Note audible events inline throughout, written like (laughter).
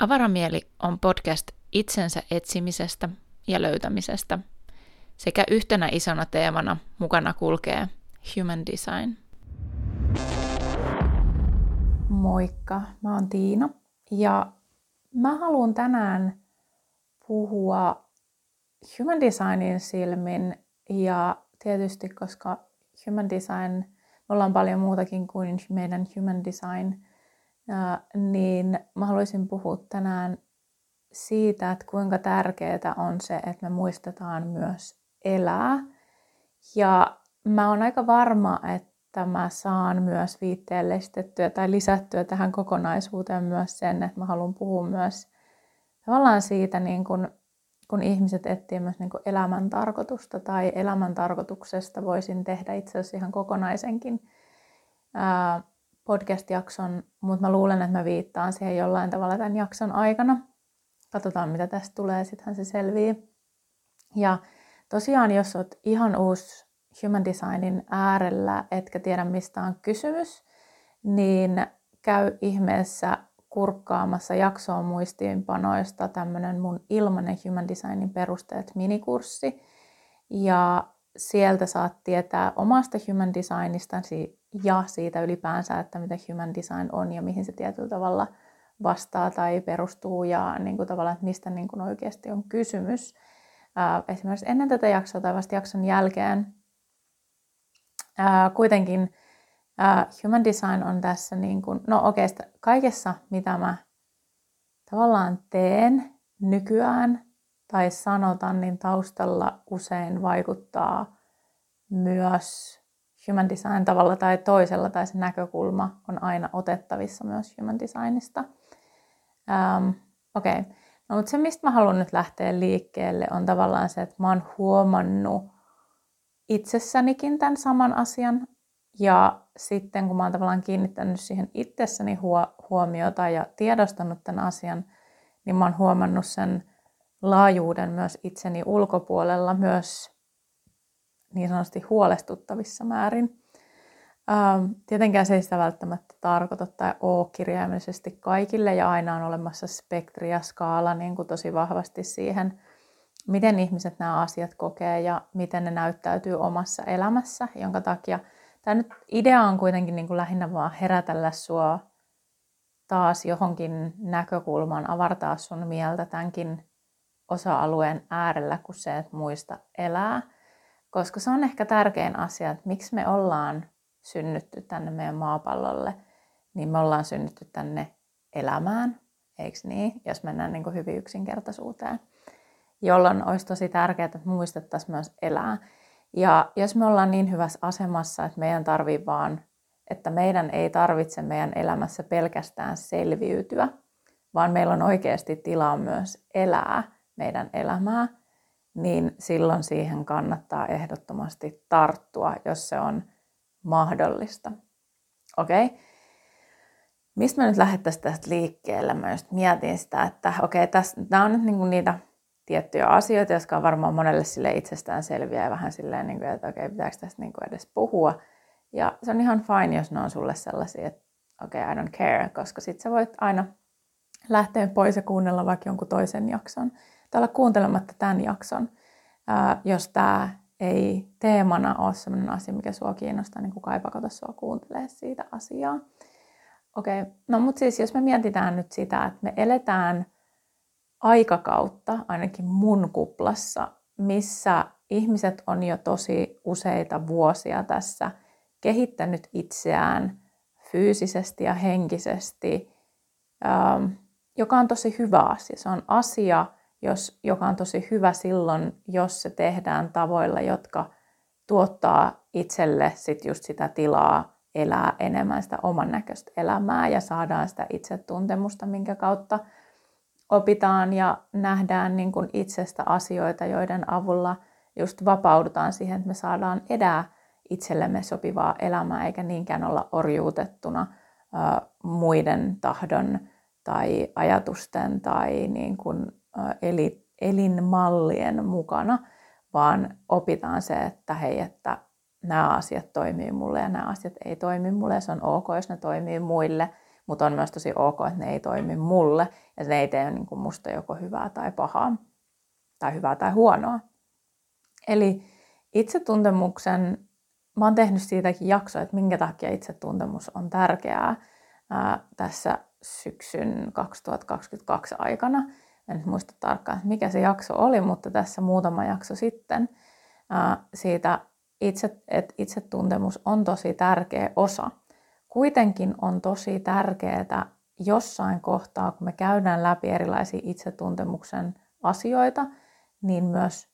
Avaramieli on podcast itsensä etsimisestä ja löytämisestä sekä yhtenä isona teemana mukana kulkee Human Design. Moikka, mä oon Tiina ja mä haluan tänään puhua Human Designin silmin ja tietysti koska Human Design, me ollaan paljon muutakin kuin meidän Human Design – niin mä haluaisin puhua tänään siitä, että kuinka tärkeää on se, että me muistetaan myös elää. Ja mä oon aika varma, että mä saan myös viitteellistettyä tai lisättyä tähän kokonaisuuteen myös sen, että mä haluan puhua myös tavallaan siitä, niin kun, kun ihmiset etsii myös niin elämän tarkoitusta tai elämän tarkoituksesta voisin tehdä itse asiassa ihan kokonaisenkin ää, podcast-jakson, mutta mä luulen, että mä viittaan siihen jollain tavalla tämän jakson aikana. Katsotaan, mitä tästä tulee, sittenhän se selvii. Ja tosiaan, jos oot ihan uusi Human Designin äärellä, etkä tiedä mistä on kysymys, niin käy ihmeessä kurkkaamassa jaksoon muistiinpanoista tämmönen mun ilmainen Human Designin perusteet minikurssi. Ja sieltä saat tietää omasta Human Designistasi ja siitä ylipäänsä, että mitä human design on ja mihin se tietyllä tavalla vastaa tai perustuu ja niin kuin tavallaan, että mistä niin kuin oikeasti on kysymys. Esimerkiksi ennen tätä jaksoa tai vasta jakson jälkeen kuitenkin human design on tässä, niin kuin, no oikeastaan kaikessa mitä mä tavallaan teen nykyään tai sanotan, niin taustalla usein vaikuttaa myös human design tavalla tai toisella, tai se näkökulma on aina otettavissa myös human designista. Ähm, Okei, okay. no mutta se mistä mä haluan nyt lähteä liikkeelle on tavallaan se, että mä oon huomannut itsessänikin tämän saman asian, ja sitten kun mä oon tavallaan kiinnittänyt siihen itsessäni huomiota ja tiedostanut tämän asian, niin mä oon huomannut sen laajuuden myös itseni ulkopuolella, myös niin sanotusti huolestuttavissa määrin. Ähm, tietenkään se ei sitä välttämättä tarkoita tai ole kirjaimellisesti kaikille ja aina on olemassa spektri ja skaala niin kuin tosi vahvasti siihen, miten ihmiset nämä asiat kokee ja miten ne näyttäytyy omassa elämässä, jonka takia tämä nyt idea on kuitenkin niin kuin lähinnä vaan herätellä sua taas johonkin näkökulmaan, avartaa sun mieltä tämänkin osa-alueen äärellä kuin se, että muista elää. Koska se on ehkä tärkein asia, että miksi me ollaan synnytty tänne meidän maapallolle, niin me ollaan synnytty tänne elämään, eikö niin, jos mennään niin kuin hyvin yksinkertaisuuteen. Jolloin olisi tosi tärkeää, että muistettaisiin myös elää. Ja jos me ollaan niin hyvässä asemassa, että meidän tarvii vaan, että meidän ei tarvitse meidän elämässä pelkästään selviytyä, vaan meillä on oikeasti tilaa myös elää meidän elämää, niin silloin siihen kannattaa ehdottomasti tarttua, jos se on mahdollista. Okei? Okay? Mistä me nyt lähdettäisiin tästä liikkeelle? Mä just mietin sitä, että okei, okay, nämä on nyt niinku niitä tiettyjä asioita, jotka on varmaan monelle sille itsestään selviä ja vähän silleen, niin kuin, että okei, okay, pitääkö tästä niin kuin edes puhua. Ja se on ihan fine, jos ne on sulle sellaisia, että okei, okay, I don't care, koska sit sä voit aina lähteä pois ja kuunnella vaikka jonkun toisen jakson olla kuuntelematta tämän jakson, ää, jos tämä ei teemana ole sellainen asia, mikä sua kiinnostaa, niin kukaan ei pakota sua kuuntelee siitä asiaa. Okei, okay. no mutta siis jos me mietitään nyt sitä, että me eletään aikakautta, ainakin mun kuplassa, missä ihmiset on jo tosi useita vuosia tässä kehittänyt itseään fyysisesti ja henkisesti, joka on tosi hyvä asia. Se on asia, jos, joka on tosi hyvä silloin, jos se tehdään tavoilla, jotka tuottaa itselle sit just sitä tilaa elää enemmän sitä oman näköistä elämää ja saadaan sitä itsetuntemusta, minkä kautta opitaan ja nähdään niin kuin itsestä asioita, joiden avulla just vapaudutaan siihen, että me saadaan edää itsellemme sopivaa elämää, eikä niinkään olla orjuutettuna ä, muiden tahdon tai ajatusten tai niin kuin eli, elinmallien mukana, vaan opitaan se, että hei, että nämä asiat toimii mulle ja nämä asiat ei toimi mulle. Se on ok, jos ne toimii muille, mutta on myös tosi ok, että ne ei toimi mulle ja ne ei tee niin kuin musta joko hyvää tai pahaa tai hyvää tai huonoa. Eli itsetuntemuksen, mä oon tehnyt siitäkin jaksoa, että minkä takia itsetuntemus on tärkeää ää, tässä syksyn 2022 aikana. En nyt muista tarkkaan, mikä se jakso oli, mutta tässä muutama jakso sitten siitä, itse, että itsetuntemus on tosi tärkeä osa. Kuitenkin on tosi tärkeää jossain kohtaa, kun me käydään läpi erilaisia itsetuntemuksen asioita, niin myös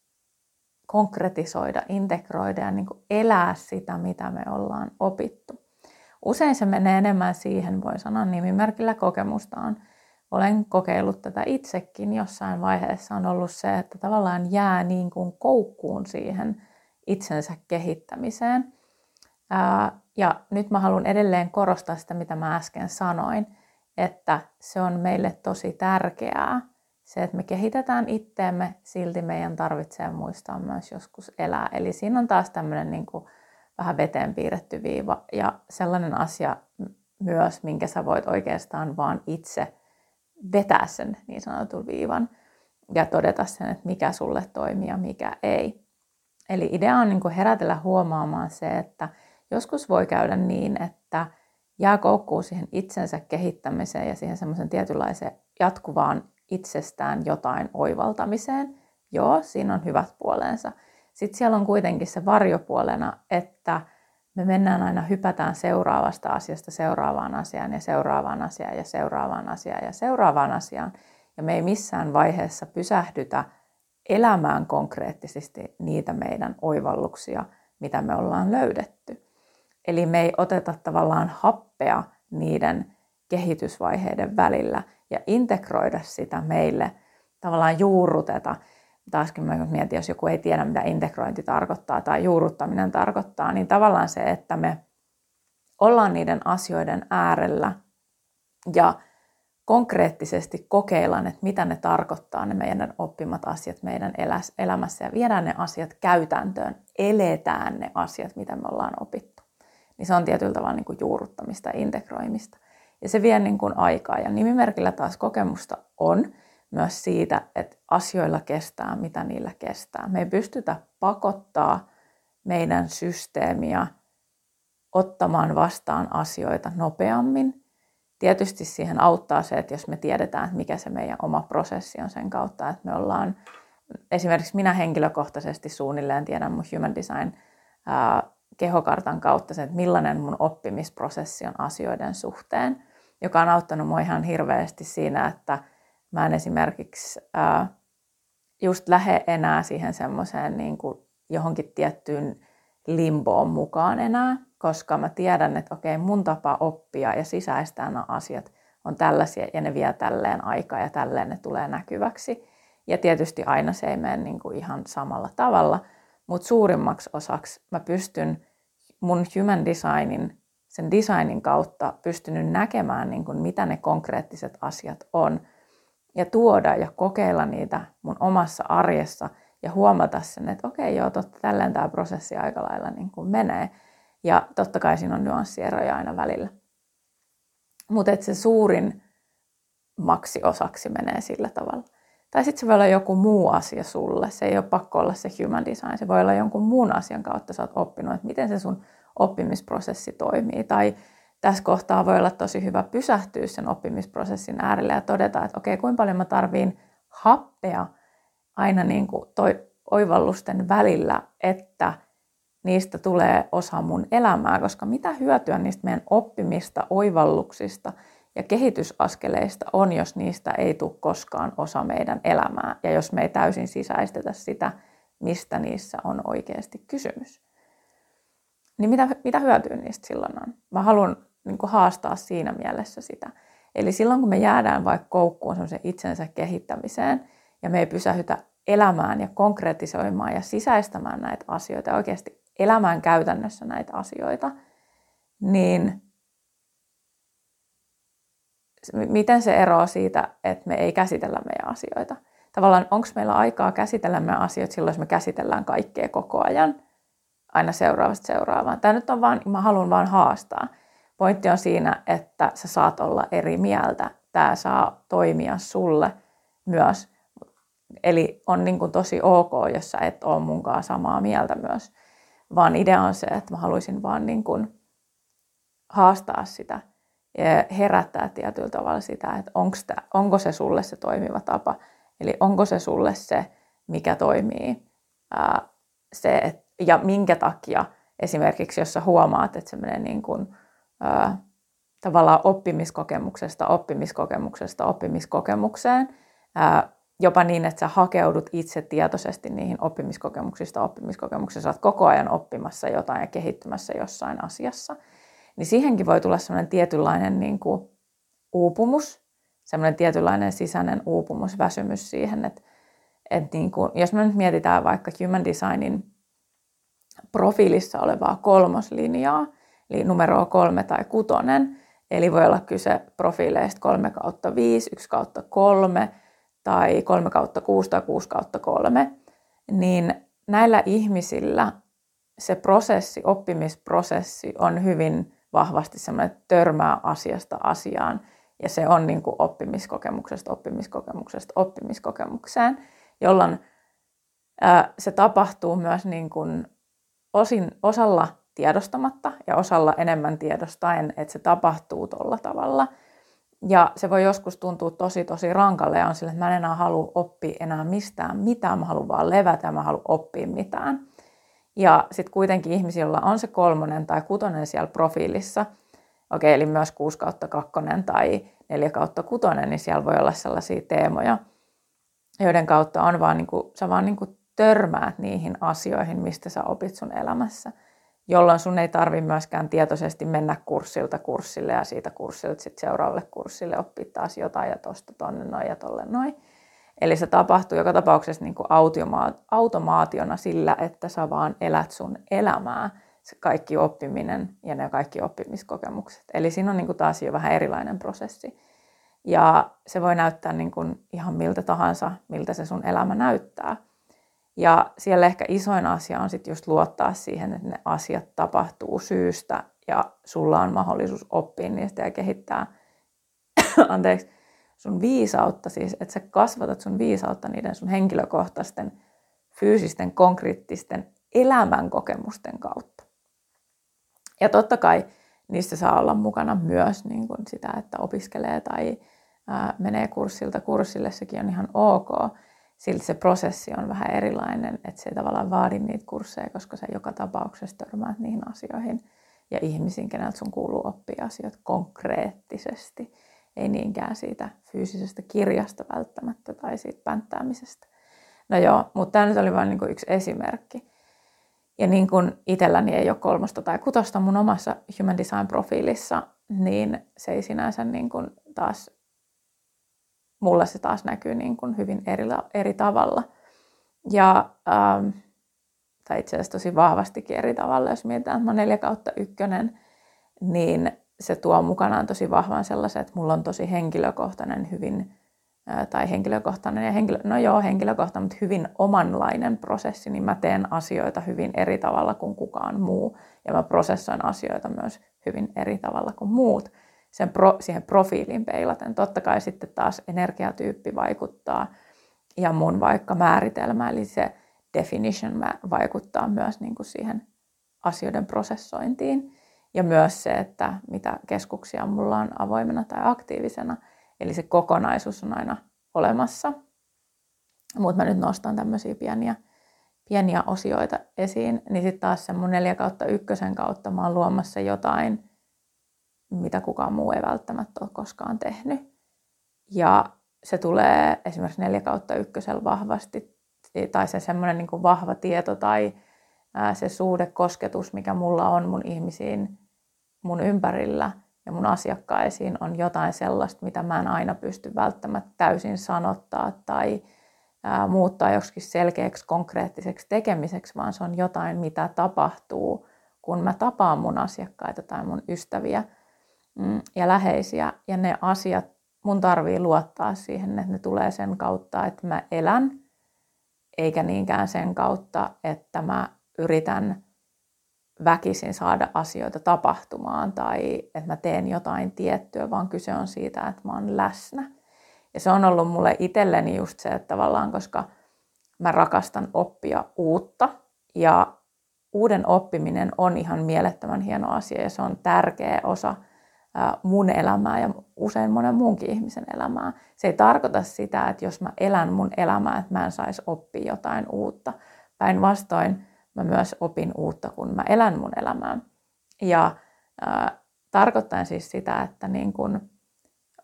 konkretisoida, integroida ja niin elää sitä, mitä me ollaan opittu. Usein se menee enemmän siihen, voi sanoa nimimerkillä kokemustaan. Olen kokeillut tätä itsekin jossain vaiheessa on ollut se, että tavallaan jää niin kuin koukkuun siihen itsensä kehittämiseen. Ja nyt mä haluan edelleen korostaa sitä, mitä mä äsken sanoin, että se on meille tosi tärkeää, se, että me kehitetään itteemme, silti meidän tarvitsee muistaa myös joskus elää. Eli siinä on taas tämmöinen niin kuin vähän veteen piirretty viiva ja sellainen asia myös, minkä sä voit oikeastaan vaan itse vetää sen niin sanotun viivan ja todeta sen, että mikä sulle toimii ja mikä ei. Eli idea on niin herätellä huomaamaan se, että joskus voi käydä niin, että jää koukkuun siihen itsensä kehittämiseen ja siihen semmoisen tietynlaiseen jatkuvaan itsestään jotain oivaltamiseen. Joo, siinä on hyvät puolensa. Sitten siellä on kuitenkin se varjopuolena, että me mennään aina, hypätään seuraavasta asiasta seuraavaan asiaan ja seuraavaan asiaan ja seuraavaan asiaan ja seuraavaan asiaan. Ja me ei missään vaiheessa pysähdytä elämään konkreettisesti niitä meidän oivalluksia, mitä me ollaan löydetty. Eli me ei oteta tavallaan happea niiden kehitysvaiheiden välillä ja integroida sitä meille, tavallaan juurruteta. Taaskin mä mietin, jos joku ei tiedä, mitä integrointi tarkoittaa tai juurruttaminen tarkoittaa, niin tavallaan se, että me ollaan niiden asioiden äärellä ja konkreettisesti kokeillaan, että mitä ne tarkoittaa, ne meidän oppimat asiat meidän elämässä ja viedään ne asiat käytäntöön, eletään ne asiat, mitä me ollaan opittu. Niin se on tietyllä tavalla niin kuin juurruttamista ja integroimista. Ja se vie niin kuin aikaa. Ja nimimerkillä taas kokemusta on myös siitä, että asioilla kestää, mitä niillä kestää. Me ei pystytä pakottaa meidän systeemiä ottamaan vastaan asioita nopeammin. Tietysti siihen auttaa se, että jos me tiedetään, että mikä se meidän oma prosessi on sen kautta, että me ollaan, esimerkiksi minä henkilökohtaisesti suunnilleen tiedän mun human design kehokartan kautta se, että millainen mun oppimisprosessi on asioiden suhteen joka on auttanut mua ihan hirveästi siinä, että mä en esimerkiksi ää, just lähde enää siihen semmoiseen niin kuin johonkin tiettyyn limboon mukaan enää, koska mä tiedän, että okei, mun tapa oppia ja sisäistää nämä asiat on tällaisia ja ne vie tälleen aikaa ja tälleen ne tulee näkyväksi. Ja tietysti aina se ei mene niin kuin ihan samalla tavalla, mutta suurimmaksi osaksi mä pystyn mun human designin sen designin kautta pystynyt näkemään, niin kuin, mitä ne konkreettiset asiat on ja tuoda ja kokeilla niitä mun omassa arjessa ja huomata sen, että okei, joo, totta, tälleen tämä prosessi aika lailla niin kuin menee. Ja totta kai siinä on nyanssieroja aina välillä. Mutta se suurin maksi osaksi menee sillä tavalla. Tai sitten se voi olla joku muu asia sulle. Se ei ole pakko olla se human design. Se voi olla jonkun muun asian kautta sä oot oppinut, että miten se sun oppimisprosessi toimii. Tai tässä kohtaa voi olla tosi hyvä pysähtyä sen oppimisprosessin äärelle ja todeta, että okei, kuinka paljon mä tarviin happea aina niin kuin toi oivallusten välillä, että niistä tulee osa mun elämää, koska mitä hyötyä niistä meidän oppimista, oivalluksista ja kehitysaskeleista on, jos niistä ei tule koskaan osa meidän elämää ja jos me ei täysin sisäistetä sitä, mistä niissä on oikeasti kysymys niin mitä, mitä hyötyä niistä silloin on? Mä haluan niin kuin haastaa siinä mielessä sitä. Eli silloin kun me jäädään vaikka koukkuun semmoisen itsensä kehittämiseen ja me ei pysähytä elämään ja konkretisoimaan ja sisäistämään näitä asioita ja oikeasti elämään käytännössä näitä asioita, niin miten se eroaa siitä, että me ei käsitellä meidän asioita? Tavallaan onko meillä aikaa käsitellä meidän asioita silloin, jos me käsitellään kaikkea koko ajan – aina seuraavasta seuraavaan. Tämä nyt on vaan, mä haluan vaan haastaa. Pointti on siinä, että sä saat olla eri mieltä. Tämä saa toimia sulle myös. Eli on niin kuin tosi ok, jos sä et ole munkaan samaa mieltä myös. Vaan idea on se, että mä haluaisin vaan niin kuin haastaa sitä ja herättää tietyllä tavalla sitä, että tämä, onko se sulle se toimiva tapa. Eli onko se sulle se, mikä toimii. Ää, se, et, ja minkä takia esimerkiksi, jos sä huomaat, että se menee niin kuin, ää, tavallaan oppimiskokemuksesta, oppimiskokemuksesta, oppimiskokemukseen, ää, jopa niin, että sä hakeudut itse tietoisesti niihin oppimiskokemuksista oppimiskokemuksista, sä oot koko ajan oppimassa jotain ja kehittymässä jossain asiassa, niin siihenkin voi tulla sellainen tietynlainen niin kuin uupumus, semmoinen tietynlainen sisäinen uupumus, väsymys siihen, että, että niin kuin, jos me nyt mietitään vaikka Human Designin profiilissa olevaa kolmoslinjaa, eli numeroa kolme tai kutonen, eli voi olla kyse profiileista 3 kautta 5, 1 kautta 3 tai 3 kautta 6 tai 6 kautta 3, niin näillä ihmisillä se prosessi, oppimisprosessi on hyvin vahvasti semmoinen törmää asiasta asiaan, ja se on niin kuin oppimiskokemuksesta, oppimiskokemuksesta, oppimiskokemukseen, jolloin ää, se tapahtuu myös niin kuin osin, osalla tiedostamatta ja osalla enemmän tiedostaen, että se tapahtuu tuolla tavalla. Ja se voi joskus tuntua tosi tosi rankalle ja on sille, että mä en enää halua oppia enää mistään mitään, mä haluan vaan levätä ja mä haluan oppia mitään. Ja sitten kuitenkin ihmisillä on se kolmonen tai kutonen siellä profiilissa, okei, eli myös 6 kautta 2 tai 4 kautta 6, niin siellä voi olla sellaisia teemoja, joiden kautta on vaan niin kuin, sä vaan niin kuin törmäät niihin asioihin, mistä sä opit sun elämässä, jolloin sun ei tarvi myöskään tietoisesti mennä kurssilta kurssille ja siitä kurssilta sitten seuraavalle kurssille oppia taas jotain ja tosta tonne noin ja tolle noin. Eli se tapahtuu joka tapauksessa niin kuin automaationa sillä, että sä vaan elät sun elämää, se kaikki oppiminen ja ne kaikki oppimiskokemukset. Eli siinä on niin kuin taas jo vähän erilainen prosessi. Ja se voi näyttää niin kuin ihan miltä tahansa, miltä se sun elämä näyttää. Ja siellä ehkä isoin asia on sitten just luottaa siihen, että ne asiat tapahtuu syystä ja sulla on mahdollisuus oppia niistä ja kehittää (coughs) anteeksi, sun viisautta, siis että sä kasvatat sun viisautta niiden sun henkilökohtaisten, fyysisten, konkreettisten elämänkokemusten kautta. Ja totta kai niistä saa olla mukana myös niin kuin sitä, että opiskelee tai ää, menee kurssilta kurssille, sekin on ihan ok. Silti se prosessi on vähän erilainen, että se ei tavallaan vaadi niitä kursseja, koska sä joka tapauksessa törmäät niihin asioihin ja ihmisiin, keneltä sun kuuluu oppia asioita konkreettisesti ei niinkään siitä fyysisestä kirjasta välttämättä tai siitä pänttäämisestä. No joo, mutta tämä nyt oli vain niin yksi esimerkki. Ja niin kuin itselläni ei ole kolmosta tai kutosta mun omassa Human Design-profiilissa, niin se ei sinänsä niin kuin taas, mulle se taas näkyy niin kuin hyvin eri, eri tavalla. Ja, ähm, tai itse asiassa tosi vahvastikin eri tavalla, jos mietitään, että mä 4 kautta ykkönen, niin se tuo mukanaan tosi vahvan sellaisen, että mulla on tosi henkilökohtainen, hyvin, tai henkilökohtainen ja henkilö, no joo, henkilökohtainen, mutta hyvin omanlainen prosessi, niin mä teen asioita hyvin eri tavalla kuin kukaan muu. Ja mä prosessoin asioita myös hyvin eri tavalla kuin muut sen pro, siihen profiiliin peilaten. Totta kai sitten taas energiatyyppi vaikuttaa ja mun vaikka määritelmä, eli se definition vaikuttaa myös niin kuin siihen asioiden prosessointiin. Ja myös se, että mitä keskuksia mulla on avoimena tai aktiivisena. Eli se kokonaisuus on aina olemassa. Mutta mä nyt nostan tämmöisiä pieniä, pieniä osioita esiin. Niin sitten taas se mun 4 kautta ykkösen kautta mä oon luomassa jotain, mitä kukaan muu ei välttämättä ole koskaan tehnyt. Ja se tulee esimerkiksi 4 kautta ykkösellä vahvasti, tai se semmoinen niin vahva tieto tai se suhde, kosketus, mikä mulla on mun ihmisiin mun ympärillä ja mun asiakkaisiin on jotain sellaista, mitä mä en aina pysty välttämättä täysin sanottaa tai muuttaa joksikin selkeäksi konkreettiseksi tekemiseksi, vaan se on jotain, mitä tapahtuu, kun mä tapaan mun asiakkaita tai mun ystäviä ja läheisiä. Ja ne asiat, mun tarvii luottaa siihen, että ne tulee sen kautta, että mä elän, eikä niinkään sen kautta, että mä yritän väkisin saada asioita tapahtumaan tai että mä teen jotain tiettyä, vaan kyse on siitä, että mä oon läsnä. Ja se on ollut mulle itselleni just se, että tavallaan, koska mä rakastan oppia uutta ja uuden oppiminen on ihan mielettömän hieno asia ja se on tärkeä osa mun elämää ja usein monen muunkin ihmisen elämää. Se ei tarkoita sitä, että jos mä elän mun elämää, että mä en saisi oppia jotain uutta. Päinvastoin mä myös opin uutta, kun mä elän mun elämää. Ja äh, tarkoittaen siis sitä, että niin kun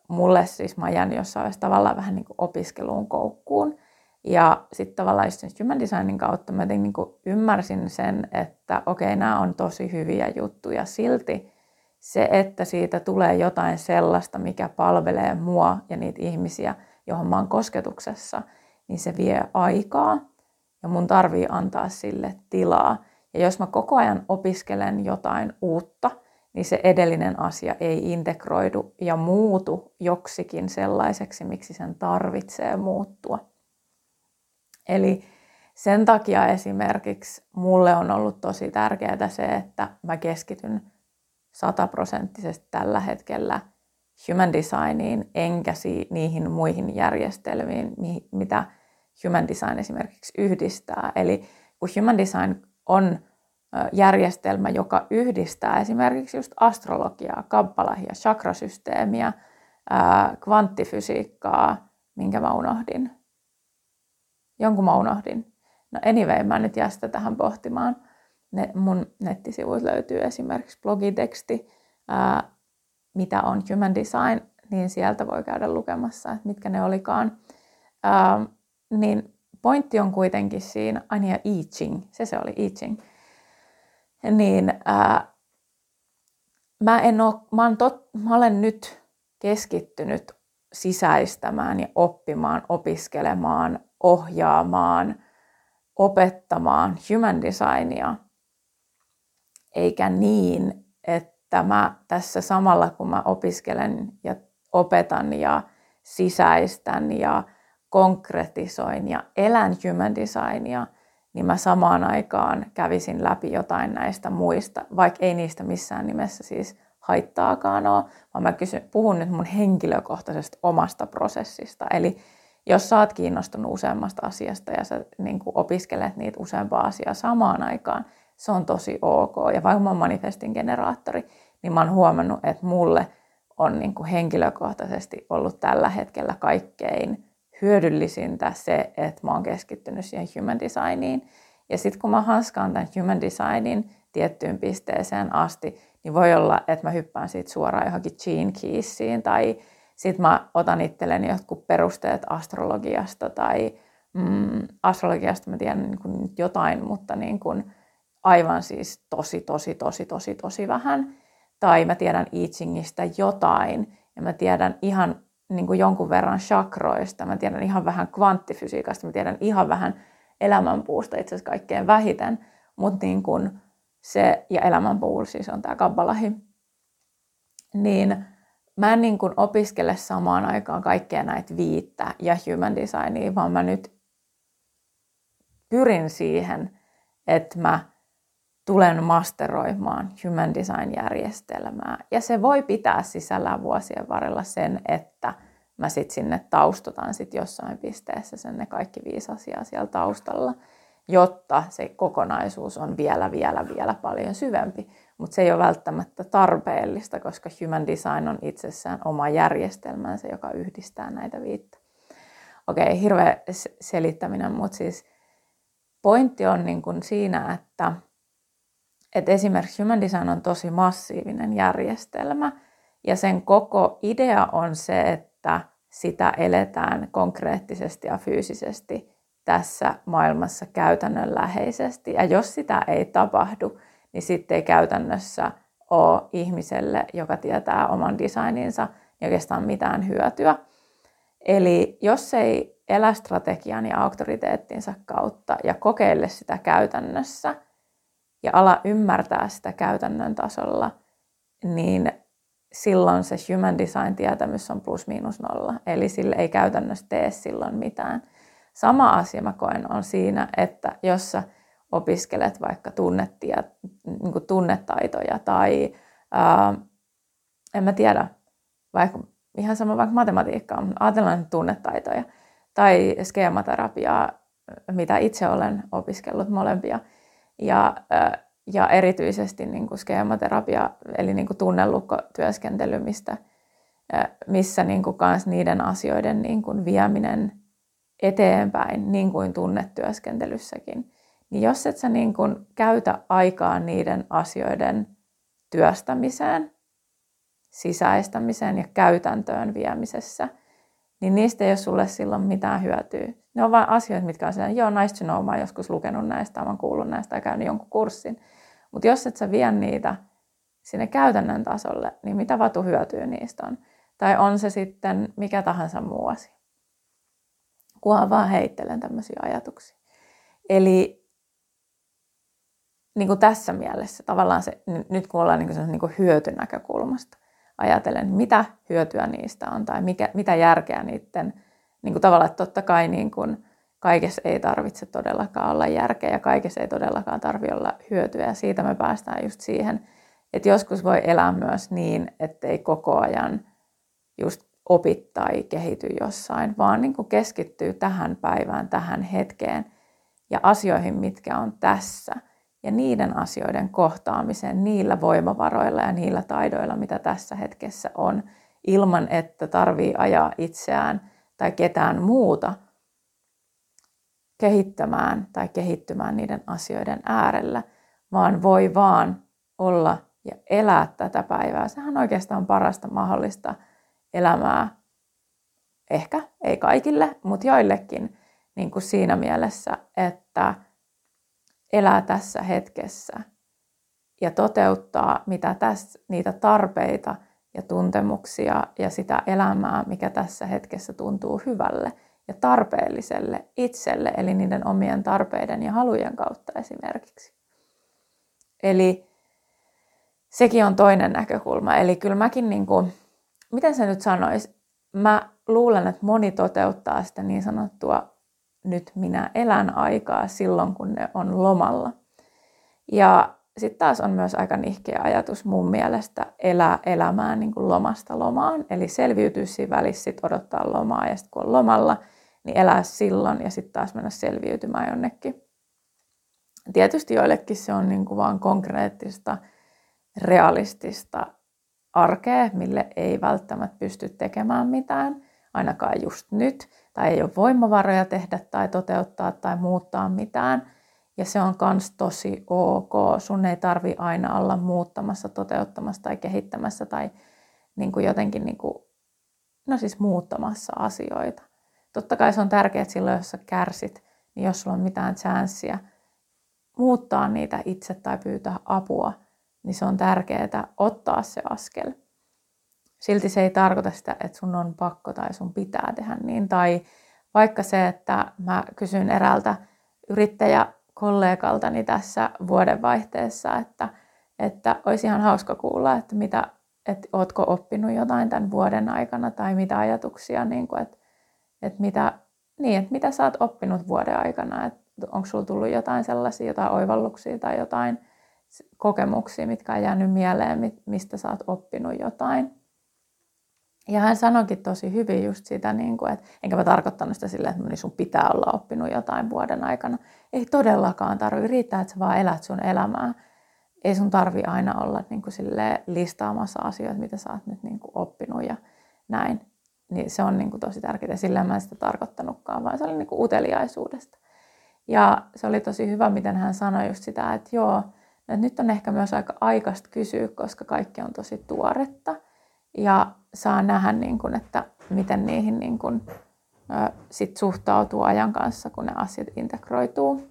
mulle siis mä jään jossain vaiheessa tavallaan vähän niin opiskeluun koukkuun. Ja sitten tavallaan just human designin kautta mä niin ymmärsin sen, että okei, okay, nämä on tosi hyviä juttuja. Silti se, että siitä tulee jotain sellaista, mikä palvelee mua ja niitä ihmisiä, johon mä oon kosketuksessa, niin se vie aikaa ja mun tarvii antaa sille tilaa. Ja jos mä koko ajan opiskelen jotain uutta, niin se edellinen asia ei integroidu ja muutu joksikin sellaiseksi, miksi sen tarvitsee muuttua. Eli sen takia esimerkiksi mulle on ollut tosi tärkeää se, että mä keskityn sataprosenttisesti tällä hetkellä human designiin, enkä niihin muihin järjestelmiin, mitä human design esimerkiksi yhdistää. Eli kun human design on järjestelmä, joka yhdistää esimerkiksi just astrologiaa, kabbalahia, chakrasysteemiä, kvanttifysiikkaa, minkä mä unohdin. Jonkun mä unohdin. No anyway, mä nyt jää sitä tähän pohtimaan. Ne, mun nettisivuilta löytyy esimerkiksi blogiteksti, ää, mitä on human design, niin sieltä voi käydä lukemassa, että mitkä ne olikaan. Ää, niin pointti on kuitenkin siinä, aina ja I Ching, se se oli I Ching, niin ää, mä, en oo, mä, tot, mä olen nyt keskittynyt sisäistämään ja oppimaan, opiskelemaan, ohjaamaan, opettamaan human designia, eikä niin, että mä tässä samalla kun mä opiskelen ja opetan ja sisäistän ja konkretisoin ja elän human designia, niin mä samaan aikaan kävisin läpi jotain näistä muista, vaikka ei niistä missään nimessä siis haittaakaan ole, vaan mä kysyn, puhun nyt mun henkilökohtaisesta omasta prosessista. Eli jos sä oot kiinnostunut useammasta asiasta ja sä niin opiskelet niitä useampaa asiaa samaan aikaan, se on tosi ok. Ja vaikka mä oon manifestin generaattori, niin mä oon huomannut, että mulle on niin henkilökohtaisesti ollut tällä hetkellä kaikkein hyödyllisintä se, että mä oon keskittynyt siihen human designiin. Ja sitten kun mä hanskaan tämän human designin tiettyyn pisteeseen asti, niin voi olla, että mä hyppään siitä suoraan johonkin Gene Keysiin tai sitten mä otan itselleni jotkut perusteet astrologiasta tai mm, astrologiasta mä tiedän niin kuin jotain, mutta niin kuin aivan siis tosi, tosi, tosi, tosi, tosi vähän. Tai mä tiedän I Chingistä jotain ja mä tiedän ihan niin kuin jonkun verran chakroista, mä tiedän ihan vähän kvanttifysiikasta, mä tiedän ihan vähän elämänpuusta itse asiassa kaikkein vähiten, mutta niin kuin se, ja elämänpuu siis on tämä kabbalahi, niin mä en niin kuin opiskele samaan aikaan kaikkea näitä viittä ja human designia, vaan mä nyt pyrin siihen, että mä tulen masteroimaan human design-järjestelmää. Ja se voi pitää sisällään vuosien varrella sen, että mä sit sinne taustotan sit jossain pisteessä sen ne kaikki viisi asiaa siellä taustalla, jotta se kokonaisuus on vielä, vielä, vielä paljon syvempi. Mutta se ei ole välttämättä tarpeellista, koska human design on itsessään oma järjestelmänsä, joka yhdistää näitä viittä. Okei, hirveä selittäminen, mutta siis pointti on niin kuin siinä, että että esimerkiksi Human Design on tosi massiivinen järjestelmä ja sen koko idea on se, että sitä eletään konkreettisesti ja fyysisesti tässä maailmassa käytännönläheisesti. Ja jos sitä ei tapahdu, niin sitten ei käytännössä ole ihmiselle, joka tietää oman designinsa, niin oikeastaan mitään hyötyä. Eli jos ei elä strategian ja auktoriteettinsa kautta ja kokeile sitä käytännössä – ja ala ymmärtää sitä käytännön tasolla, niin silloin se human design tietämys on plus miinus nolla. Eli sille ei käytännössä tee silloin mitään. Sama asia mä koen on siinä, että jos sä opiskelet vaikka tunnetia, niin kuin tunnetaitoja tai ää, en mä tiedä, vaikka ihan sama vaikka matematiikkaa, ajatellaan tunnetaitoja tai skeematerapiaa, mitä itse olen opiskellut molempia. Ja, ja erityisesti niin kuin skeematerapia, eli niin kuin tunnelukkotyöskentely, mistä, missä niin kuin kans niiden asioiden niin kuin vieminen eteenpäin, niin kuin tunnetyöskentelyssäkin. Niin jos et sä niin kuin käytä aikaa niiden asioiden työstämiseen, sisäistämiseen ja käytäntöön viemisessä, niin niistä ei ole sulle silloin mitään hyötyä. Ne on vain asioita, mitkä on sellainen, joo, nice to know, mä oon joskus lukenut näistä, mä oon kuullut näistä tai käynyt jonkun kurssin. Mutta jos et sä vie niitä sinne käytännön tasolle, niin mitä vatu hyötyä niistä on? Tai on se sitten mikä tahansa muu asia. Kunhan vaan heittelen tämmöisiä ajatuksia. Eli niin kuin tässä mielessä tavallaan se, nyt kun ollaan niin kuin niin kuin hyötynäkökulmasta, ajatellen, mitä hyötyä niistä on tai mikä, mitä järkeä niiden, niin kuin tavallaan, että totta kai niin kuin kaikessa ei tarvitse todellakaan olla järkeä ja kaikessa ei todellakaan tarvitse olla hyötyä. Ja siitä me päästään just siihen, että joskus voi elää myös niin, ettei koko ajan just opi tai kehity jossain, vaan niin kuin keskittyy tähän päivään, tähän hetkeen ja asioihin, mitkä on tässä – ja niiden asioiden kohtaamiseen niillä voimavaroilla ja niillä taidoilla, mitä tässä hetkessä on, ilman että tarvii ajaa itseään tai ketään muuta kehittämään tai kehittymään niiden asioiden äärellä, vaan voi vaan olla ja elää tätä päivää. Sehän on oikeastaan parasta mahdollista elämää. Ehkä ei kaikille, mutta joillekin niin kuin siinä mielessä, että elää tässä hetkessä ja toteuttaa mitä tässä, niitä tarpeita ja tuntemuksia ja sitä elämää, mikä tässä hetkessä tuntuu hyvälle ja tarpeelliselle itselle, eli niiden omien tarpeiden ja halujen kautta esimerkiksi. Eli sekin on toinen näkökulma. Eli kyllä mäkin, niin kuin, miten se nyt sanoisi, mä luulen, että moni toteuttaa sitä niin sanottua nyt minä elän aikaa silloin, kun ne on lomalla. Ja sitten taas on myös aika nihkeä ajatus mun mielestä elää elämään niin kuin lomasta lomaan. Eli selviytyä siinä välissä, sit odottaa lomaa ja sitten kun on lomalla, niin elää silloin ja sitten taas mennä selviytymään jonnekin. Tietysti joillekin se on niin kuin vaan konkreettista, realistista arkea, mille ei välttämättä pysty tekemään mitään, ainakaan just nyt tai ei ole voimavaroja tehdä tai toteuttaa tai muuttaa mitään. Ja se on myös tosi ok. Sun ei tarvi aina olla muuttamassa, toteuttamassa tai kehittämässä tai niin kuin jotenkin niin kuin, no siis muuttamassa asioita. Totta kai se on tärkeää, että silloin jos sä kärsit, niin jos sulla on mitään chanssiä muuttaa niitä itse tai pyytää apua, niin se on tärkeää ottaa se askel silti se ei tarkoita sitä, että sun on pakko tai sun pitää tehdä niin. Tai vaikka se, että mä kysyn eräältä yrittäjäkollegaltani tässä vuodenvaihteessa, että, että olisi ihan hauska kuulla, että mitä, että ootko oppinut jotain tämän vuoden aikana tai mitä ajatuksia, niin kuin, että, että, mitä, niin, että mitä sä oot oppinut vuoden aikana, että onko sulla tullut jotain sellaisia, jotain oivalluksia tai jotain kokemuksia, mitkä on jäänyt mieleen, mistä sä oot oppinut jotain. Ja hän sanoikin tosi hyvin just sitä, niin kuin, että enkä mä tarkoittanut sitä silleen, että sun pitää olla oppinut jotain vuoden aikana. Ei todellakaan tarvi, riittää, että sä vaan elät sun elämää. Ei sun tarvi aina olla niin kuin listaamassa asioita, mitä sä oot nyt niin kuin oppinut ja näin. Niin se on niin kuin tosi tärkeää. Sillä mä en sitä tarkoittanutkaan, vaan se oli niin kuin uteliaisuudesta. Ja se oli tosi hyvä, miten hän sanoi just sitä, että joo, että nyt on ehkä myös aika aikaista kysyä, koska kaikki on tosi tuoretta – ja saa nähdä, niin kuin, että miten niihin niin kuin, sit suhtautuu ajan kanssa, kun ne asiat integroituu.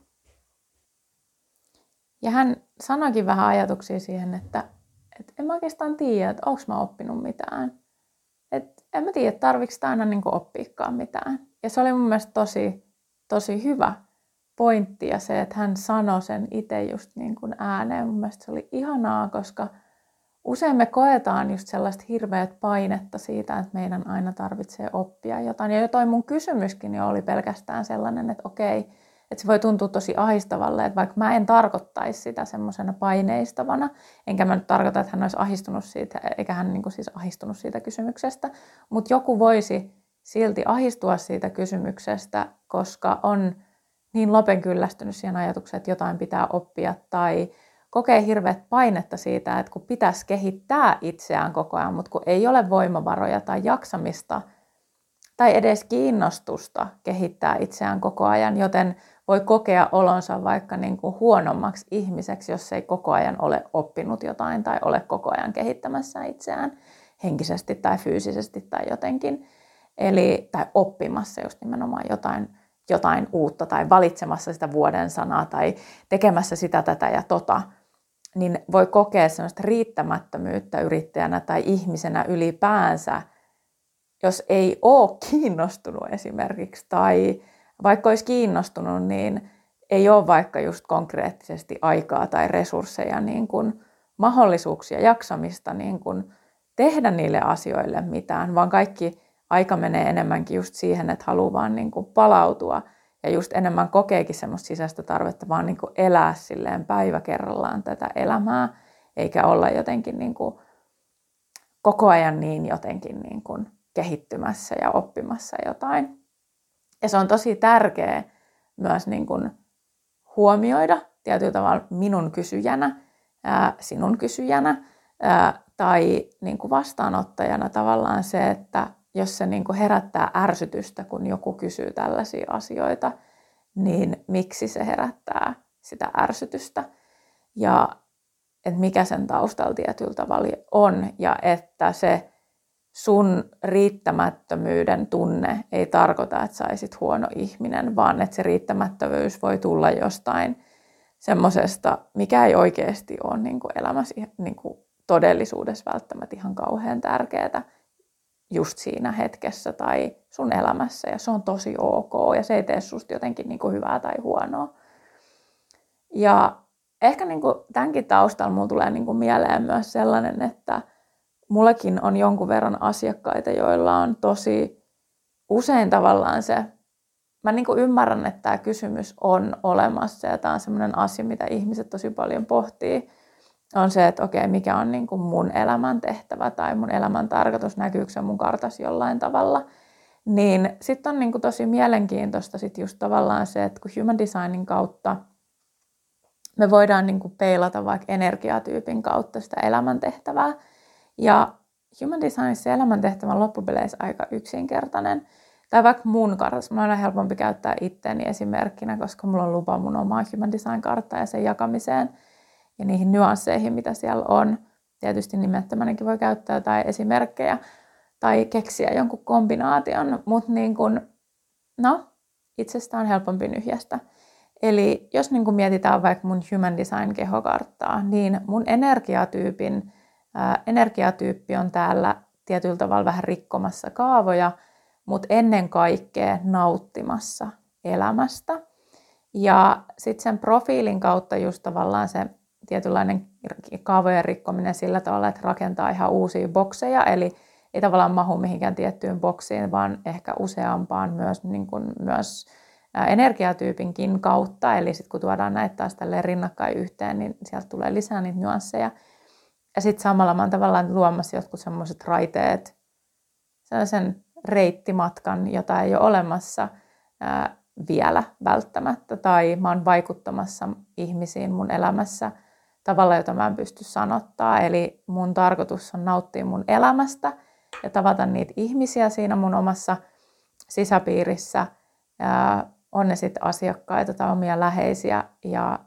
Ja hän sanoikin vähän ajatuksia siihen, että, että en mä oikeastaan tiedä, että onko mä oppinut mitään. Et en mä tiedä, tarvitsen aina niin oppiikaan mitään. Ja se oli mun mielestä tosi, tosi hyvä pointti ja se, että hän sanoi sen itse just niin kuin ääneen. Mun mielestä se oli ihanaa, koska – usein me koetaan just sellaista hirveät painetta siitä, että meidän aina tarvitsee oppia jotain. Ja toi mun kysymyskin jo oli pelkästään sellainen, että okei, että se voi tuntua tosi ahistavalle, että vaikka mä en tarkoittaisi sitä semmoisena paineistavana, enkä mä nyt tarkoita, että hän olisi ahistunut siitä, eikä hän niin kuin siis ahistunut siitä kysymyksestä, mutta joku voisi silti ahistua siitä kysymyksestä, koska on niin lopen kyllästynyt siihen ajatukseen, että jotain pitää oppia tai kokee hirveät painetta siitä, että kun pitäisi kehittää itseään koko ajan, mutta kun ei ole voimavaroja tai jaksamista tai edes kiinnostusta kehittää itseään koko ajan, joten voi kokea olonsa vaikka niin kuin huonommaksi ihmiseksi, jos ei koko ajan ole oppinut jotain tai ole koko ajan kehittämässä itseään henkisesti tai fyysisesti tai jotenkin. Eli, tai oppimassa just nimenomaan jotain, jotain uutta tai valitsemassa sitä vuoden sanaa tai tekemässä sitä, tätä ja tota, niin voi kokea sellaista riittämättömyyttä yrittäjänä tai ihmisenä ylipäänsä, jos ei ole kiinnostunut esimerkiksi tai vaikka olisi kiinnostunut, niin ei ole vaikka just konkreettisesti aikaa tai resursseja, niin kuin mahdollisuuksia, jaksamista niin kuin tehdä niille asioille mitään, vaan kaikki aika menee enemmänkin just siihen, että haluaa vaan niin kuin palautua ja just enemmän kokeekin semmoista sisäistä tarvetta vaan niin kuin elää silleen päivä kerrallaan tätä elämää, eikä olla jotenkin niin kuin koko ajan niin jotenkin niin kuin kehittymässä ja oppimassa jotain. Ja se on tosi tärkeä myös niin kuin huomioida tietyllä tavalla minun kysyjänä, sinun kysyjänä tai niin kuin vastaanottajana tavallaan se, että jos se niin kuin herättää ärsytystä, kun joku kysyy tällaisia asioita, niin miksi se herättää sitä ärsytystä? Ja että mikä sen taustalla tietyllä tavalla on ja että se sun riittämättömyyden tunne ei tarkoita, että saisit huono ihminen, vaan että se riittämättömyys voi tulla jostain semmoisesta, mikä ei oikeasti ole niin kuin elämässä niin kuin todellisuudessa välttämättä ihan kauhean tärkeää just siinä hetkessä tai sun elämässä ja se on tosi ok ja se ei tee susta jotenkin niin kuin hyvää tai huonoa. Ja ehkä niin kuin tämänkin taustalla mulla tulee niin kuin mieleen myös sellainen, että mullakin on jonkun verran asiakkaita, joilla on tosi usein tavallaan se, mä niin kuin ymmärrän, että tämä kysymys on olemassa ja tämä on sellainen asia, mitä ihmiset tosi paljon pohtii, on se, että okei, mikä on niin kuin mun elämän tehtävä tai mun elämän tarkoitus, näkyykö se mun kartas jollain tavalla. Niin sitten on niin kuin tosi mielenkiintoista sit just tavallaan se, että kun human designin kautta me voidaan niin kuin peilata vaikka energiatyypin kautta sitä elämäntehtävää, ja Human Designissa elämäntehtävä on loppupeleissä aika yksinkertainen. Tai vaikka mun kartassa, mulla on aina helpompi käyttää itteeni esimerkkinä, koska mulla on lupa mun omaa Human Design-karttaa ja sen jakamiseen ja niihin nyansseihin, mitä siellä on. Tietysti nimettömänenkin voi käyttää jotain esimerkkejä tai keksiä jonkun kombinaation, mutta niin kun, no, itsestään helpompi nyhjästä. Eli jos niin kun mietitään vaikka mun Human Design kehokarttaa, niin mun energiatyypin energiatyyppi on täällä tietyllä tavalla vähän rikkomassa kaavoja, mutta ennen kaikkea nauttimassa elämästä. Ja sitten sen profiilin kautta just tavallaan se tietynlainen kaavojen rikkominen sillä tavalla, että rakentaa ihan uusia bokseja, eli ei tavallaan mahu mihinkään tiettyyn boksiin, vaan ehkä useampaan myös, niin kuin, myös energiatyypinkin kautta. Eli sitten kun tuodaan näitä taas rinnakkain yhteen, niin sieltä tulee lisää niitä nyansseja. Ja sitten samalla mä oon tavallaan luomassa jotkut semmoiset raiteet, sellaisen reittimatkan, jota ei ole olemassa ää, vielä välttämättä. Tai mä oon vaikuttamassa ihmisiin mun elämässä tavalla, jota mä en pysty sanottaa. Eli mun tarkoitus on nauttia mun elämästä ja tavata niitä ihmisiä siinä mun omassa sisäpiirissä. Ää, on ne sitten asiakkaita tai omia läheisiä ja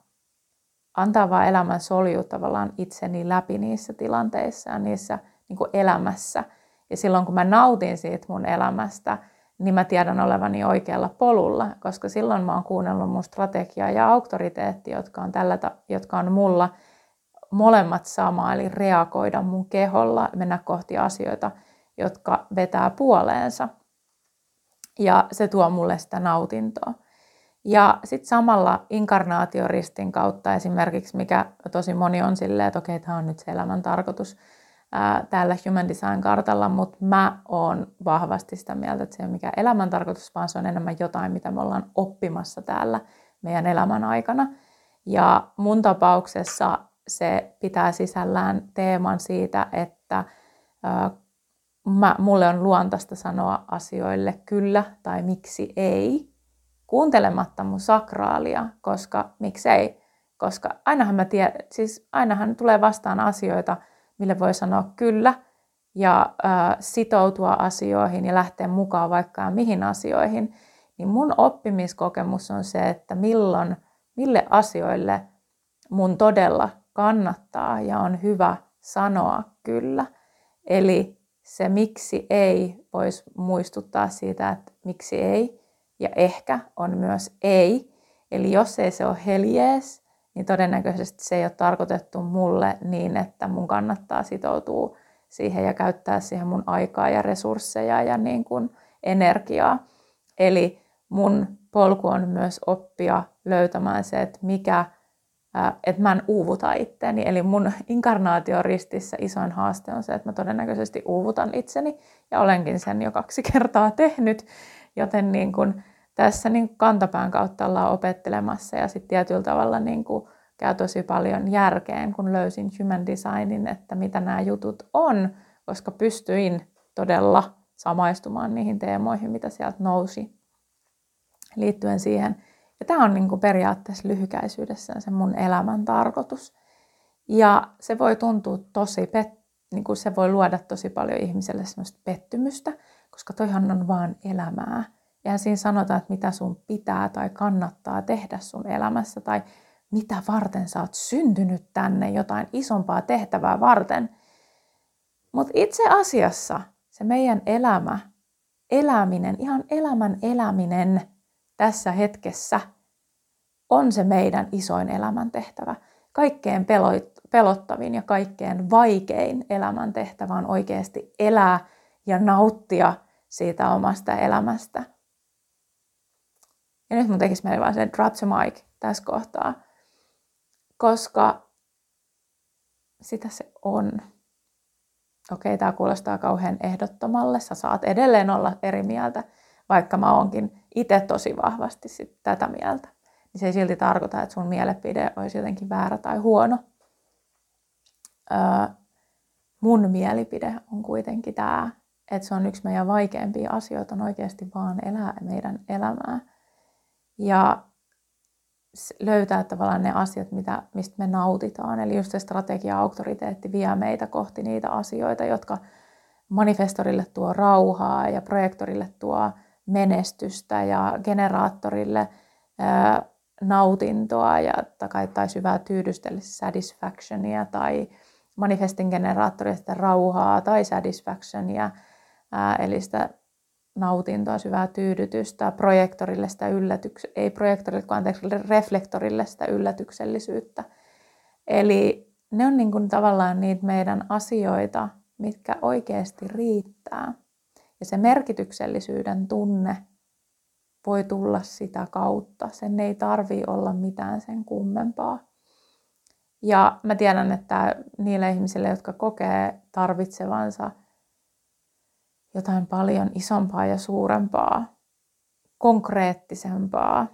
antaa vaan elämän soljua tavallaan itseni läpi niissä tilanteissa ja niissä niin elämässä. Ja silloin kun mä nautin siitä mun elämästä, niin mä tiedän olevani oikealla polulla, koska silloin mä oon kuunnellut mun strategiaa ja auktoriteetti, jotka on, tällä, jotka on mulla molemmat sama, eli reagoida mun keholla, mennä kohti asioita, jotka vetää puoleensa. Ja se tuo mulle sitä nautintoa. Ja sitten samalla inkarnaatioristin kautta esimerkiksi, mikä tosi moni on silleen, että okei, tämä on nyt se elämän tarkoitus ää, täällä Human Design-kartalla, mutta mä oon vahvasti sitä mieltä, että se ei ole mikään elämän tarkoitus, vaan se on enemmän jotain, mitä me ollaan oppimassa täällä meidän elämän aikana. Ja mun tapauksessa se pitää sisällään teeman siitä, että mä, mulle on luontaista sanoa asioille kyllä tai miksi ei, kuuntelematta mun sakraalia, koska miksei, koska ainahan mä tiedän, siis ainahan tulee vastaan asioita, mille voi sanoa kyllä ja äh, sitoutua asioihin ja lähteä mukaan vaikka mihin asioihin, niin mun oppimiskokemus on se, että milloin, mille asioille mun todella kannattaa ja on hyvä sanoa kyllä. Eli se miksi ei voisi muistuttaa siitä, että miksi ei, ja ehkä on myös ei. Eli jos ei se ole heljees, niin todennäköisesti se ei ole tarkoitettu mulle niin, että mun kannattaa sitoutua siihen ja käyttää siihen mun aikaa ja resursseja ja niin kuin energiaa. Eli mun polku on myös oppia löytämään se, että mikä, että mä en uuvuta itteeni. Eli mun inkarnaatioristissä isoin haaste on se, että mä todennäköisesti uuvutan itseni ja olenkin sen jo kaksi (laughs) kertaa tehnyt, joten niin kun tässä niin kantapään kautta ollaan opettelemassa ja sitten tietyllä tavalla niin kuin käy tosi paljon järkeen, kun löysin Human Designin, että mitä nämä jutut on, koska pystyin todella samaistumaan niihin teemoihin, mitä sieltä nousi liittyen siihen. Ja tämä on niin kuin periaatteessa lyhykäisyydessään se mun elämän tarkoitus. Ja se voi tuntua tosi, pet- niin kuin se voi luoda tosi paljon ihmiselle semmoista pettymystä, koska toihan on vaan elämää. Ja siinä sanotaan, että mitä sun pitää tai kannattaa tehdä sun elämässä tai mitä varten sä oot syntynyt tänne, jotain isompaa tehtävää varten. Mutta itse asiassa se meidän elämä, eläminen, ihan elämän eläminen tässä hetkessä on se meidän isoin elämäntehtävä. Kaikkein pelottavin ja kaikkein vaikein elämäntehtävä on oikeasti elää ja nauttia siitä omasta elämästä. Ja nyt mun tekisi meille vaan se drop the mic tässä kohtaa, koska sitä se on. Okei, tämä kuulostaa kauhean ehdottomalle. Sä saat edelleen olla eri mieltä, vaikka mä oonkin itse tosi vahvasti sit tätä mieltä. Niin se ei silti tarkoita, että sun mielipide olisi jotenkin väärä tai huono. Öö, mun mielipide on kuitenkin tämä, että se on yksi meidän vaikeimpia asioita, on oikeasti vaan elää meidän elämää ja löytää tavallaan ne asiat, mitä, mistä me nautitaan. Eli just se strategia-auktoriteetti vie meitä kohti niitä asioita, jotka manifestorille tuo rauhaa ja projektorille tuo menestystä ja generaattorille ää, nautintoa ja tai, tai syvää tyydystä, eli satisfactionia, tai manifestin generaattorista rauhaa tai satisfactionia, ää, eli sitä nautintoa, syvää tyydytystä, projektorille sitä yllätyks- ei projektorille, vaan anteeksi, reflektorille sitä yllätyksellisyyttä. Eli ne on niin kuin tavallaan niitä meidän asioita, mitkä oikeasti riittää. Ja se merkityksellisyyden tunne voi tulla sitä kautta. Sen ei tarvi olla mitään sen kummempaa. Ja mä tiedän, että niille ihmisille, jotka kokee tarvitsevansa – jotain paljon isompaa ja suurempaa, konkreettisempaa,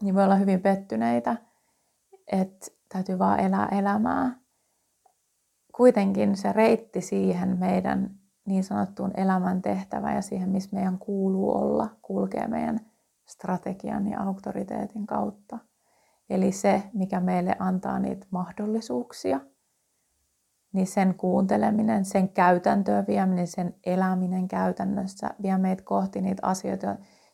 niin voi olla hyvin pettyneitä, että täytyy vaan elää elämää. Kuitenkin se reitti siihen meidän niin sanottuun elämän tehtävään ja siihen, missä meidän kuuluu olla, kulkee meidän strategian ja auktoriteetin kautta. Eli se, mikä meille antaa niitä mahdollisuuksia – niin sen kuunteleminen, sen käytäntöön vieminen, sen eläminen käytännössä vie meitä kohti niitä asioita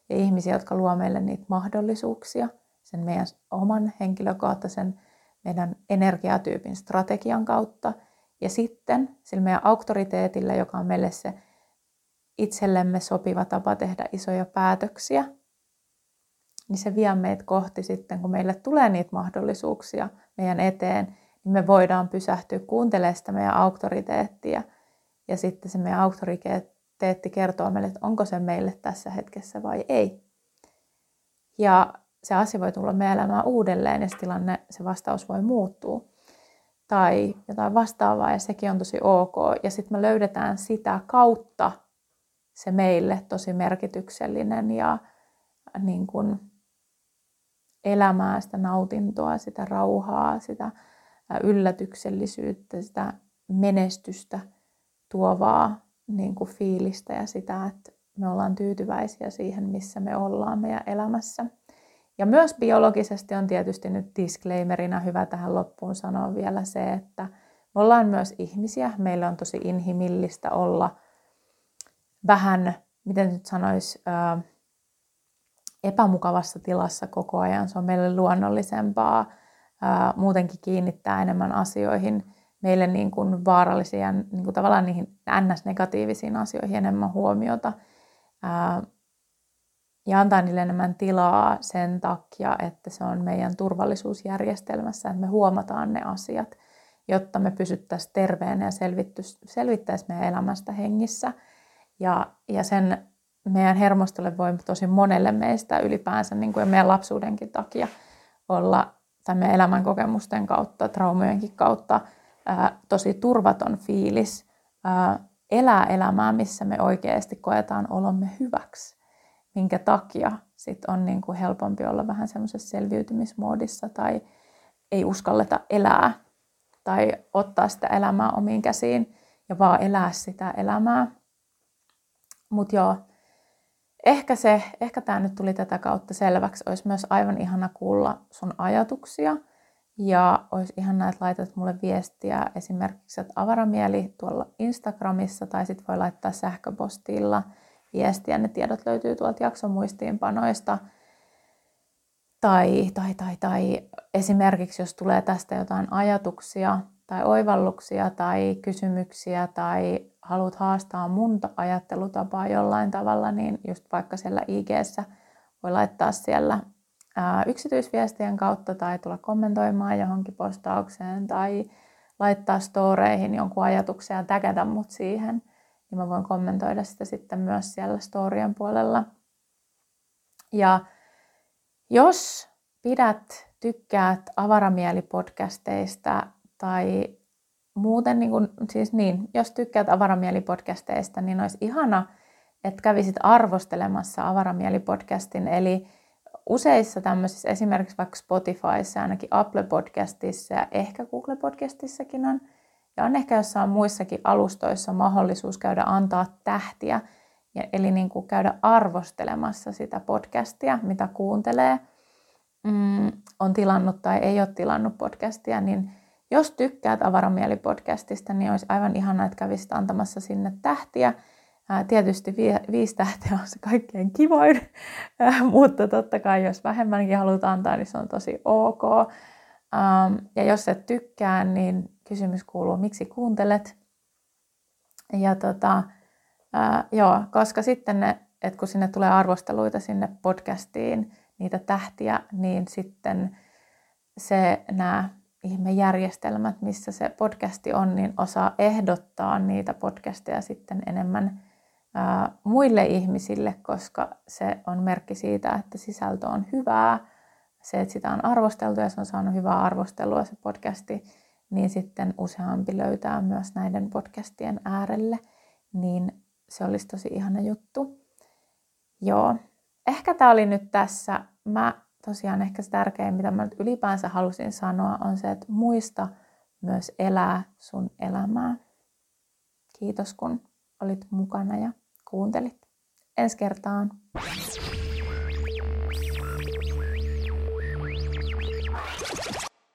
ja ihmisiä, jotka luo meille niitä mahdollisuuksia, sen meidän oman henkilökohtaisen meidän energiatyypin strategian kautta. Ja sitten sillä meidän auktoriteetillä, joka on meille se itsellemme sopiva tapa tehdä isoja päätöksiä, niin se vie meitä kohti sitten, kun meille tulee niitä mahdollisuuksia meidän eteen, me voidaan pysähtyä kuuntelemaan sitä meidän auktoriteettia. Ja sitten se meidän auktoriteetti kertoo meille, että onko se meille tässä hetkessä vai ei. Ja se asia voi tulla meidän elämään uudelleen ja se tilanne, se vastaus voi muuttua. Tai jotain vastaavaa ja sekin on tosi ok. Ja sitten me löydetään sitä kautta se meille tosi merkityksellinen ja niin kuin elämää, sitä nautintoa, sitä rauhaa, sitä yllätyksellisyyttä, sitä menestystä tuovaa niin kuin fiilistä ja sitä, että me ollaan tyytyväisiä siihen, missä me ollaan meidän elämässä. Ja myös biologisesti on tietysti nyt disclaimerina hyvä tähän loppuun sanoa vielä se, että me ollaan myös ihmisiä. Meillä on tosi inhimillistä olla vähän, miten nyt sanoisi, epämukavassa tilassa koko ajan. Se on meille luonnollisempaa muutenkin kiinnittää enemmän asioihin, meille niin kuin vaarallisia, niin kuin tavallaan niihin ns-negatiivisiin asioihin enemmän huomiota ja antaa niille enemmän tilaa sen takia, että se on meidän turvallisuusjärjestelmässä, että me huomataan ne asiat, jotta me pysyttäisiin terveenä ja selvittäisiin meidän elämästä hengissä. Ja, ja sen meidän hermostolle voi tosi monelle meistä ylipäänsä niin kuin ja meidän lapsuudenkin takia olla tai meidän elämän kokemusten kautta, traumojenkin kautta ää, tosi turvaton fiilis ää, elää elämää, missä me oikeasti koetaan olomme hyväksi minkä takia sit on niin kuin helpompi olla vähän semmoisessa selviytymismoodissa tai ei uskalleta elää tai ottaa sitä elämää omiin käsiin ja vaan elää sitä elämää. Mutta joo, ehkä, se, ehkä tämä nyt tuli tätä kautta selväksi. Olisi myös aivan ihana kuulla sun ajatuksia ja olisi ihana, että laitat mulle viestiä esimerkiksi, että avaramieli tuolla Instagramissa tai sitten voi laittaa sähköpostilla – viestiä. Ne tiedot löytyy tuolta jakson muistiinpanoista. Tai, tai, tai, tai esimerkiksi jos tulee tästä jotain ajatuksia tai oivalluksia tai kysymyksiä tai haluat haastaa mun ajattelutapaa jollain tavalla, niin just vaikka siellä ig voi laittaa siellä ää, yksityisviestien kautta tai tulla kommentoimaan johonkin postaukseen tai laittaa storeihin jonkun ajatuksen ja täkätä mut siihen – niin mä voin kommentoida sitä sitten myös siellä storien puolella. Ja jos pidät, tykkäät avaramielipodcasteista tai muuten, niin kuin, siis niin, jos tykkäät avaramielipodcasteista, niin olisi ihana, että kävisit arvostelemassa avaramielipodcastin, eli useissa tämmöisissä, esimerkiksi vaikka Spotifyssa, ainakin Apple Podcastissa ja ehkä Google Podcastissakin on. Ja on ehkä jossain muissakin alustoissa mahdollisuus käydä antaa tähtiä, ja, eli niin kuin käydä arvostelemassa sitä podcastia, mitä kuuntelee, mm, on tilannut tai ei ole tilannut podcastia, niin jos tykkäät Avaramieli-podcastista, niin olisi aivan ihana, että kävisit antamassa sinne tähtiä. Tietysti vi- viisi tähteä on se kaikkein kivoin, mutta totta kai jos vähemmänkin haluat antaa, niin se on tosi ok. Ja jos et tykkää, niin kysymys kuuluu, miksi kuuntelet? Ja tota, joo, koska sitten ne, että kun sinne tulee arvosteluita sinne podcastiin, niitä tähtiä, niin sitten se nämä ihmejärjestelmät, missä se podcasti on, niin osaa ehdottaa niitä podcasteja sitten enemmän ää, muille ihmisille, koska se on merkki siitä, että sisältö on hyvää. Se, että sitä on arvosteltu ja se on saanut hyvää arvostelua se podcasti, niin sitten useampi löytää myös näiden podcastien äärelle, niin se olisi tosi ihana juttu. Joo, ehkä tämä oli nyt tässä. Mä tosiaan ehkä se tärkein, mitä mä nyt ylipäänsä halusin sanoa, on se, että muista myös elää sun elämää. Kiitos kun olit mukana ja kuuntelit. Ensi kertaan.